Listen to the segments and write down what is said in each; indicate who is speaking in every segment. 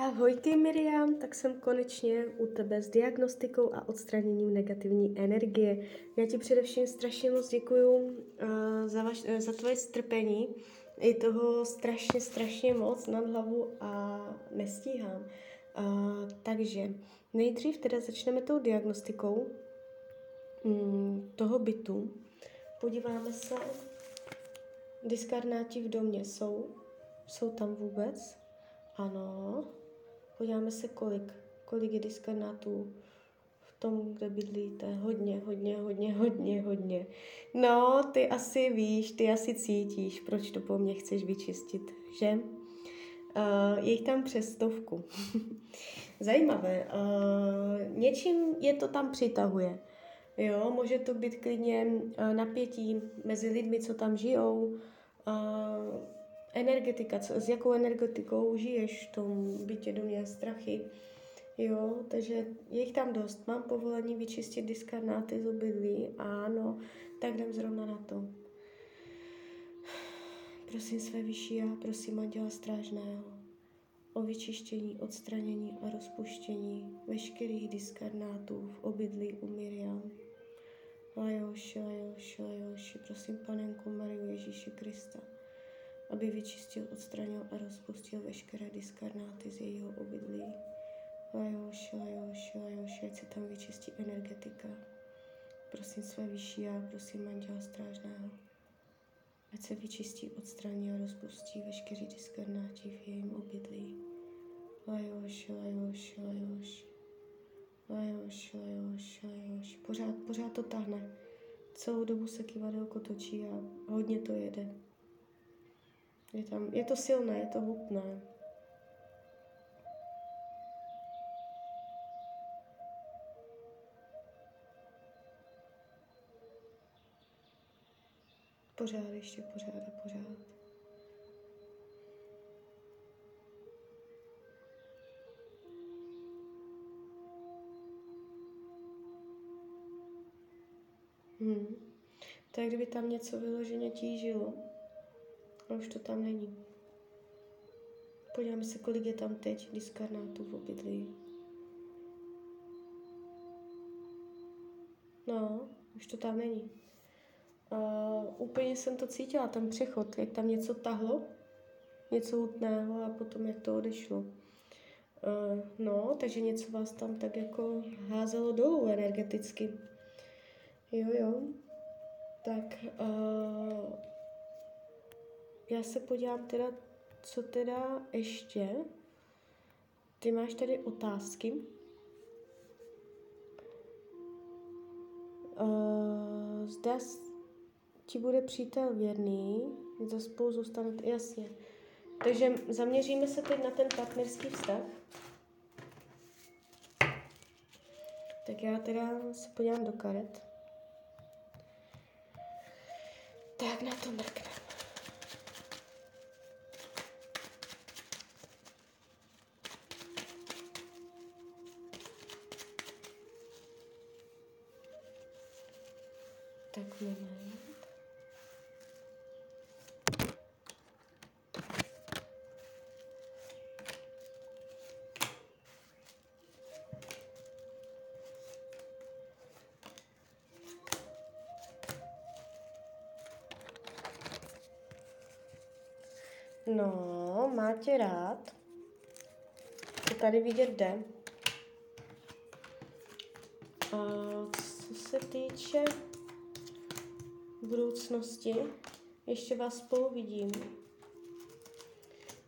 Speaker 1: Ahojky Miriam, tak jsem konečně u tebe s diagnostikou a odstraněním negativní energie. Já ti především strašně moc děkuju uh, za, vaš, uh, za tvoje strpení. Je toho strašně, strašně moc nad hlavu a nestíhám. Uh, takže nejdřív teda začneme tou diagnostikou um, toho bytu. Podíváme se, diskarnáti v domě jsou, jsou tam vůbec? Ano. Podíváme se, kolik, kolik je diskarnátů v tom, kde bydlíte. Hodně, hodně, hodně, hodně, hodně. No, ty asi víš, ty asi cítíš, proč to po mně chceš vyčistit, že? Uh, je jich tam přes stovku. Zajímavé. Uh, něčím je to tam přitahuje. Jo, může to být klidně uh, napětí mezi lidmi, co tam žijou. Uh, energetika, co, s jakou energetikou žiješ v tom bytě, domě, strachy. Jo, takže je jich tam dost. Mám povolení vyčistit diskarnáty z obydlí? Ano, tak jdem zrovna na to. Prosím své vyšší já, prosím Anděla Strážného o vyčištění, odstranění a rozpuštění veškerých diskarnátů v obydlí u Miriam. Lajoši, lajoši, lajoši, prosím Panenku Mariu Ježíši Krista aby vyčistil, odstranil a rozpustil veškeré diskarnáty z jejího obydlí. Lajoši, lajoši, lajoši, ať se tam vyčistí energetika. Prosím své vyšší já, prosím Anděla Strážného, ať se vyčistí, odstraní a rozpustí veškerý diskarnáti v jejím obydlí. Lajoši, lajoši, lajoši. Lajoši, lajoši, lajoši. Pořád, pořád to tahne. Celou dobu se kivadelko točí a hodně to jede. Je, tam, je to silné, je to hutné. Pořád, ještě pořád a pořád. Hmm. Je, kdyby tam něco vyloženě tížilo. Už to tam není. Podíváme se, kolik je tam teď diskarnátů v obydlí. No, už to tam není. Uh, úplně jsem to cítila, ten přechod, jak tam něco tahlo, něco hutného a potom jak to odešlo. Uh, no, takže něco vás tam tak jako házelo dolů energeticky. Jo, jo. Tak uh, já se podívám teda, co teda ještě. Ty máš tady otázky. Uh, zda ti bude přítel věrný, zda spolu zůstanete, jasně. Takže zaměříme se teď na ten partnerský vztah. Tak já teda se podívám do karet. Tak na to mrkne. Tak moment. No, má tě rád. To tady vidět jde. A co se týče budoucnosti ještě vás spolu vidím.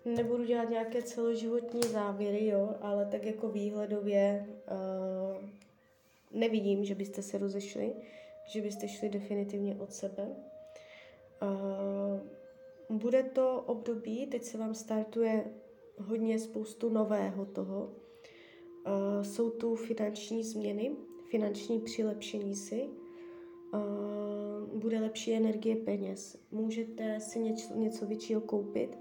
Speaker 1: Nebudu dělat nějaké celoživotní závěry, jo, ale tak jako výhledově uh, nevidím, že byste se rozešli, že byste šli definitivně od sebe. Uh, bude to období, teď se vám startuje hodně spoustu nového toho. Uh, jsou tu finanční změny, finanční přilepšení si, bude lepší energie peněz. Můžete si něco, něco většího koupit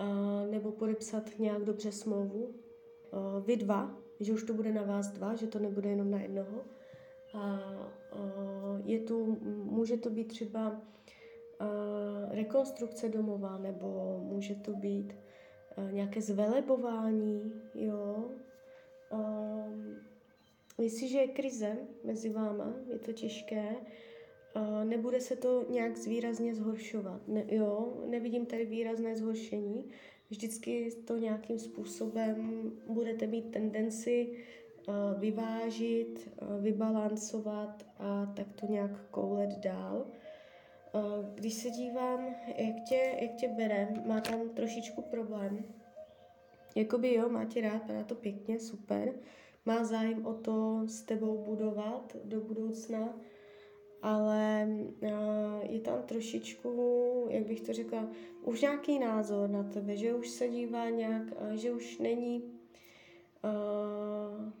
Speaker 1: uh, nebo podepsat nějak dobře smlouvu. Uh, vy dva, že už to bude na vás dva, že to nebude jenom na jednoho. A uh, je tu, může to být třeba uh, rekonstrukce domova, nebo může to být uh, nějaké zvelebování, jo. Um, Myslíš, že je krize mezi váma, je to těžké, nebude se to nějak zvýrazně zhoršovat. Ne, jo, nevidím tady výrazné zhoršení. Vždycky to nějakým způsobem budete mít tendenci uh, vyvážit, uh, vybalancovat a tak to nějak koulet dál. Uh, když se dívám, jak tě, jak tě berem, má tam trošičku problém. Jakoby jo, má tě rád, vypadá to pěkně, super má zájem o to s tebou budovat do budoucna, ale uh, je tam trošičku, jak bych to řekla, už nějaký názor na tebe, že už se dívá nějak, uh, že už není, uh,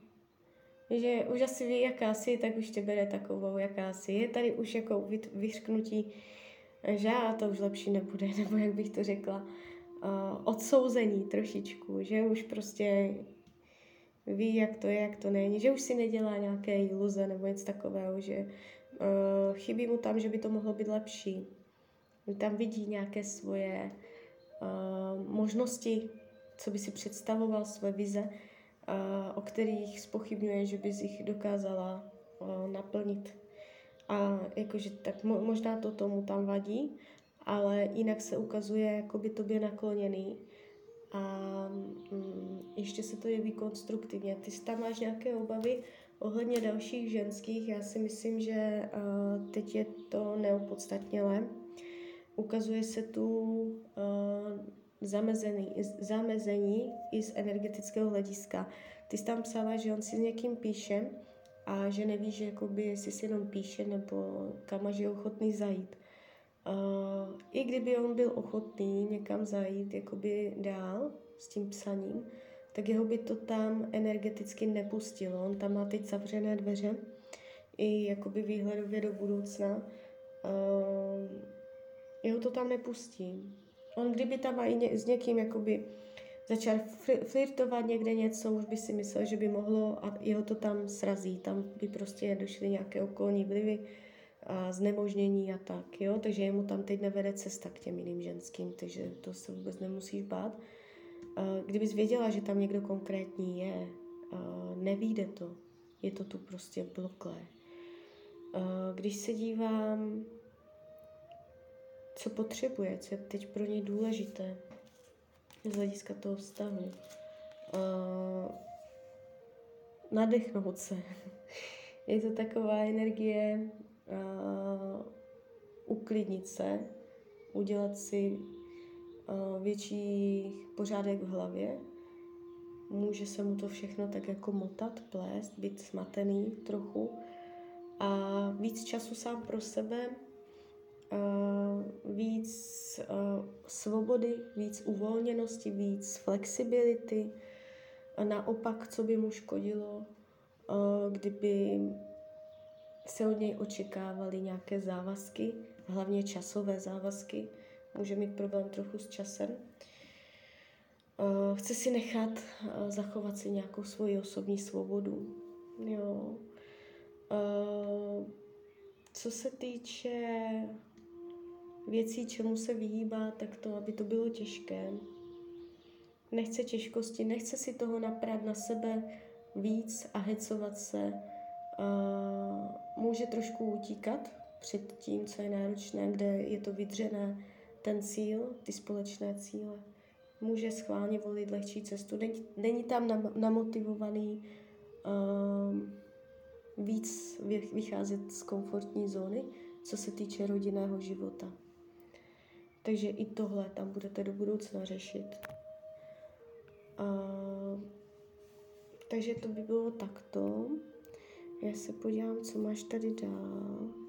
Speaker 1: že už asi ví, jaká jsi, tak už tě bere takovou, jaká jsi. Je tady už jako vyřknutí, že a to už lepší nebude, nebo jak bych to řekla, odsouzení trošičku, že už prostě ví, jak to je, jak to není, že už si nedělá nějaké iluze nebo něco takového, že chybí mu tam, že by to mohlo být lepší. Tam vidí nějaké svoje uh, možnosti, co by si představoval, své vize, uh, o kterých spochybňuje, že bys jich dokázala naplnit. A jakože tak mo- možná to tomu tam vadí, ale jinak se ukazuje jako by tobě nakloněný a mm, ještě se to jeví konstruktivně. Ty tam máš nějaké obavy ohledně dalších ženských, já si myslím, že uh, teď je to neopodstatnělé. Ukazuje se tu uh, zamezení, zamezení i z energetického hlediska. Ty jsi tam psala, že on si s někým píše a že neví, že jakoby, jestli si jenom píše nebo kam je ochotný zajít. Uh, I kdyby on byl ochotný někam zajít jakoby dál s tím psaním, tak jeho by to tam energeticky nepustilo. On tam má teď zavřené dveře i jakoby výhledově do budoucna. Uh, jeho to tam nepustí. On kdyby tam i ně, s někým jakoby začal flirtovat někde něco, už by si myslel, že by mohlo a jeho to tam srazí. Tam by prostě došly nějaké okolní vlivy, a znemožnění a tak, jo, takže jemu tam teď nevede cesta k těm jiným ženským, takže to se vůbec nemusíš bát. Kdybys věděla, že tam někdo konkrétní je, nevíde to, je to tu prostě bloklé. Když se dívám, co potřebuje, co je teď pro něj důležité z hlediska toho vztahu, nadechnout se. Je to taková energie, uklidnit se, udělat si větší pořádek v hlavě. Může se mu to všechno tak jako motat, plést, být smatený trochu. A víc času sám pro sebe, uh, víc uh, svobody, víc uvolněnosti, víc flexibility. A naopak, co by mu škodilo, kdyby se od něj očekávaly nějaké závazky, hlavně časové závazky. Může mít problém trochu s časem. Uh, chce si nechat uh, zachovat si nějakou svoji osobní svobodu. Jo. Uh, co se týče věcí, čemu se vyhýbá, tak to, aby to bylo těžké. Nechce těžkosti, nechce si toho naprát na sebe víc a hecovat se může trošku utíkat před tím, co je náročné, kde je to vydřené, ten cíl, ty společné cíle. Může schválně volit lehčí cestu. Není, tam nam, namotivovaný um, víc vycházet z komfortní zóny, co se týče rodinného života. Takže i tohle tam budete do budoucna řešit. Uh, takže to by bylo takto. Já se podívám, co máš tady dál.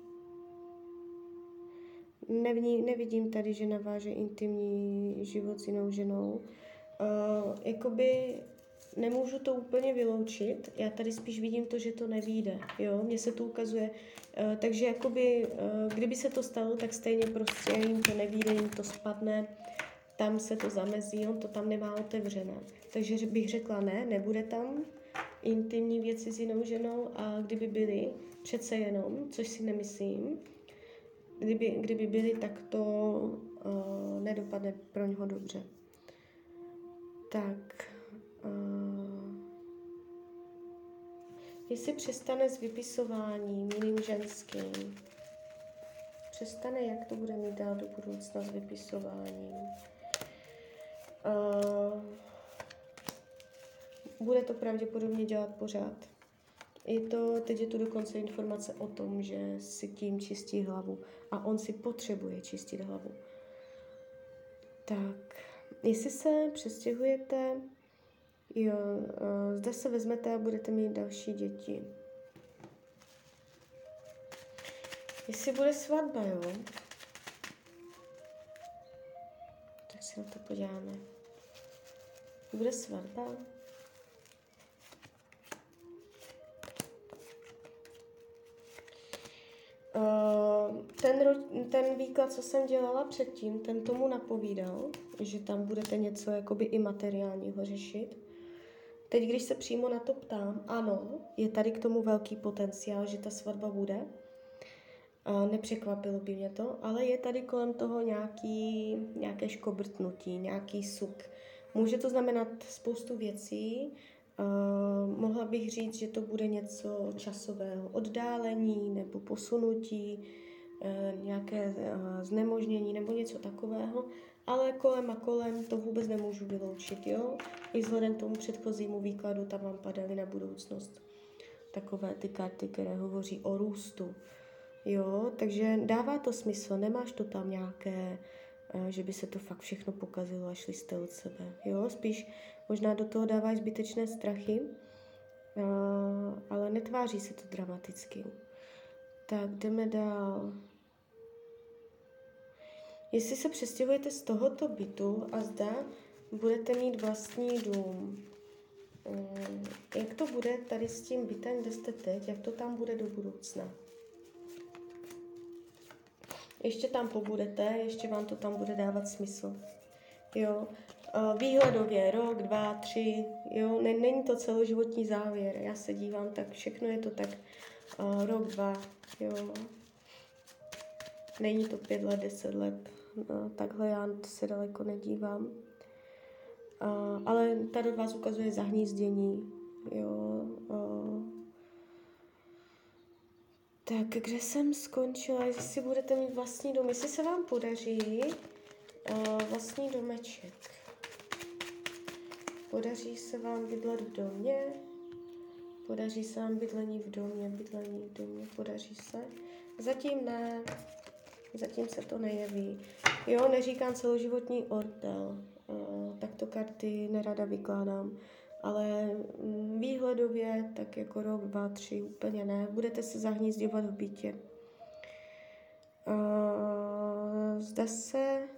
Speaker 1: Nevní, nevidím tady, že naváže intimní život s jinou ženou. Uh, jakoby nemůžu to úplně vyloučit, já tady spíš vidím to, že to nevíde, jo, mně se to ukazuje, uh, takže jakoby, uh, kdyby se to stalo, tak stejně prostě jim to nevíde, jim to spadne, tam se to zamezí, on to tam nemá otevřené. Takže bych řekla ne, nebude tam, intimní věci s jinou ženou a kdyby byly, přece jenom, což si nemyslím, kdyby, kdyby byly, tak to uh, nedopadne pro něho dobře. Tak. Uh, jestli přestane s vypisováním jiným ženským, přestane, jak to bude mít dál do budoucna s vypisováním. Uh, bude to pravděpodobně dělat pořád. Je to, teď je tu dokonce informace o tom, že si tím čistí hlavu a on si potřebuje čistit hlavu. Tak, jestli se přestěhujete, jo, uh, zde se vezmete a budete mít další děti. Jestli bude svatba, jo, tak si na to podíváme. Bude svatba? Ten, ten výklad, co jsem dělala předtím, ten tomu napovídal, že tam budete něco jakoby i materiálního řešit. Teď, když se přímo na to ptám, ano, je tady k tomu velký potenciál, že ta svatba bude. A nepřekvapilo by mě to, ale je tady kolem toho nějaký, nějaké škobrtnutí, nějaký suk. Může to znamenat spoustu věcí, Uh, mohla bych říct, že to bude něco časového oddálení nebo posunutí, nějaké uh, znemožnění nebo něco takového, ale kolem a kolem to vůbec nemůžu vyloučit, jo? I vzhledem k tomu předchozímu výkladu tam vám padaly na budoucnost takové ty karty, které hovoří o růstu, jo? Takže dává to smysl, nemáš to tam nějaké že by se to fakt všechno pokazilo a šli jste od sebe. Jo, spíš možná do toho dáváš zbytečné strachy, ale netváří se to dramaticky. Tak jdeme dál. Jestli se přestěhujete z tohoto bytu a zda budete mít vlastní dům, mm, jak to bude tady s tím bytem, kde jste teď, jak to tam bude do budoucna? ještě tam pobudete, ještě vám to tam bude dávat smysl. Jo, výhledově rok, dva, tři, jo, není to celoživotní závěr, já se dívám, tak všechno je to tak uh, rok, dva, jo. Není to pět let, deset let, no, takhle já se daleko nedívám. Ale tady vás ukazuje zahnízdění, jo, tak, kde jsem skončila? Jestli si budete mít vlastní dům, jestli se vám podaří vlastní domeček. Podaří se vám bydlet v domě, podaří se vám bydlení v domě, bydlení v domě, podaří se. Zatím ne, zatím se to nejeví. Jo, neříkám celoživotní ortel, uh, tak to karty nerada vykládám ale mm, výhledově tak jako rok, dva, tři úplně ne. Budete se zahnízděvat v bytě. Uh, zda se,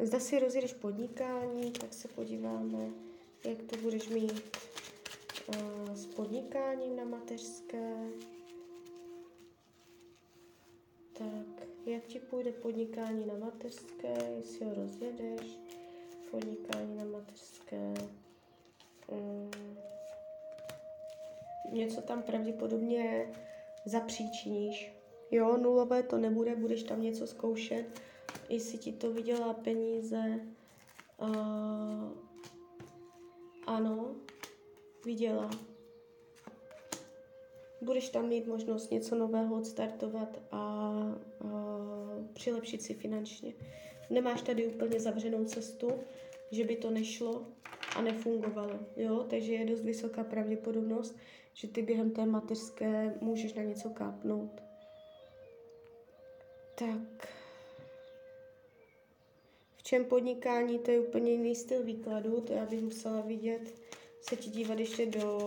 Speaker 1: zda si rozjedeš podnikání, tak se podíváme, jak to budeš mít uh, s podnikáním na mateřské. Tak, jak ti půjde podnikání na mateřské, jestli ho rozjedeš, podnikání na mateřské. Mm, něco tam pravděpodobně zapříčiníš. Jo, nulové to nebude, budeš tam něco zkoušet, jestli ti to vydělá peníze. Uh, ano, vydělá. Budeš tam mít možnost něco nového odstartovat a uh, přilepšit si finančně. Nemáš tady úplně zavřenou cestu, že by to nešlo, a nefungovalo. Jo? Takže je dost vysoká pravděpodobnost, že ty během té mateřské můžeš na něco kápnout. Tak. V čem podnikání, to je úplně jiný styl výkladu, to já bych musela vidět, se ti dívat ještě do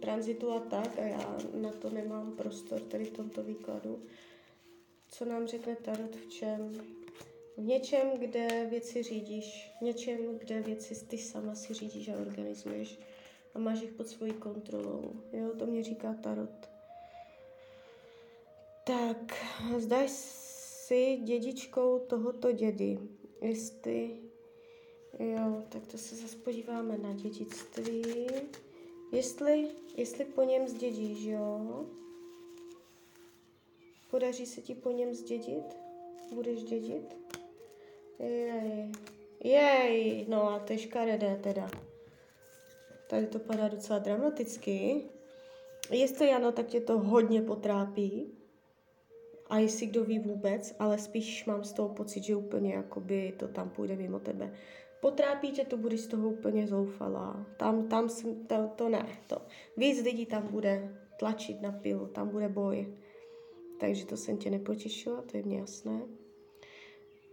Speaker 1: tranzitu a tak a já na to nemám prostor tady v tomto výkladu. Co nám řekne Tarot v čem v něčem, kde věci řídíš, v něčem, kde věci ty sama si řídíš a organizuješ a máš jich pod svojí kontrolou. Jo, to mě říká Tarot. Tak, zdaj si dědičkou tohoto dědy. Jestli, jo, tak to se zase podíváme na dědictví. Jestli, jestli po něm zdědíš, jo? Podaří se ti po něm zdědit? Budeš dědit? Jej. Jej, no a to je škaredé teda. Tady to padá docela dramaticky. Jestli ano, tak tě to hodně potrápí. A jestli kdo ví vůbec, ale spíš mám z toho pocit, že úplně jakoby to tam půjde mimo tebe. Potrápí tě, to budeš z toho úplně zoufalá. Tam, tam jsem, to, to ne. To. Víc lidí tam bude tlačit na pilu, tam bude boj. Takže to jsem tě nepotěšila, to je mě jasné.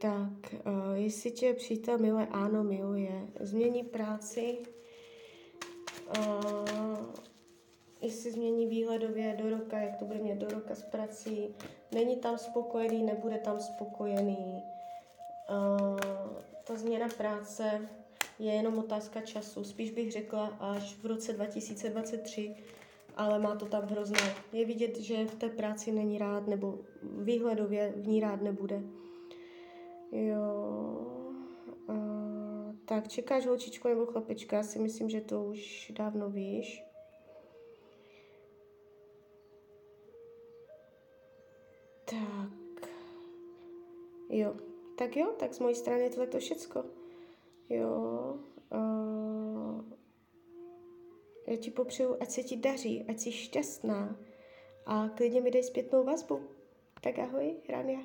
Speaker 1: Tak, uh, jestli tě přítel miluje, ano, miluje. Změní práci, uh, jestli změní výhledově do roka, jak to bude mít do roka s prací. Není tam spokojený, nebude tam spokojený. Uh, ta změna práce je jenom otázka času. Spíš bych řekla až v roce 2023, ale má to tam hrozné. Je vidět, že v té práci není rád, nebo výhledově v ní rád nebude. Jo. Uh, tak čekáš holčičku nebo chlapečka? Já si myslím, že to už dávno víš. Tak. Jo. Tak jo, tak z mojí strany je to všecko. Jo. Uh, já ti popřeju, ať se ti daří, ať jsi šťastná a klidně mi dej zpětnou vazbu. Tak ahoj, Rania.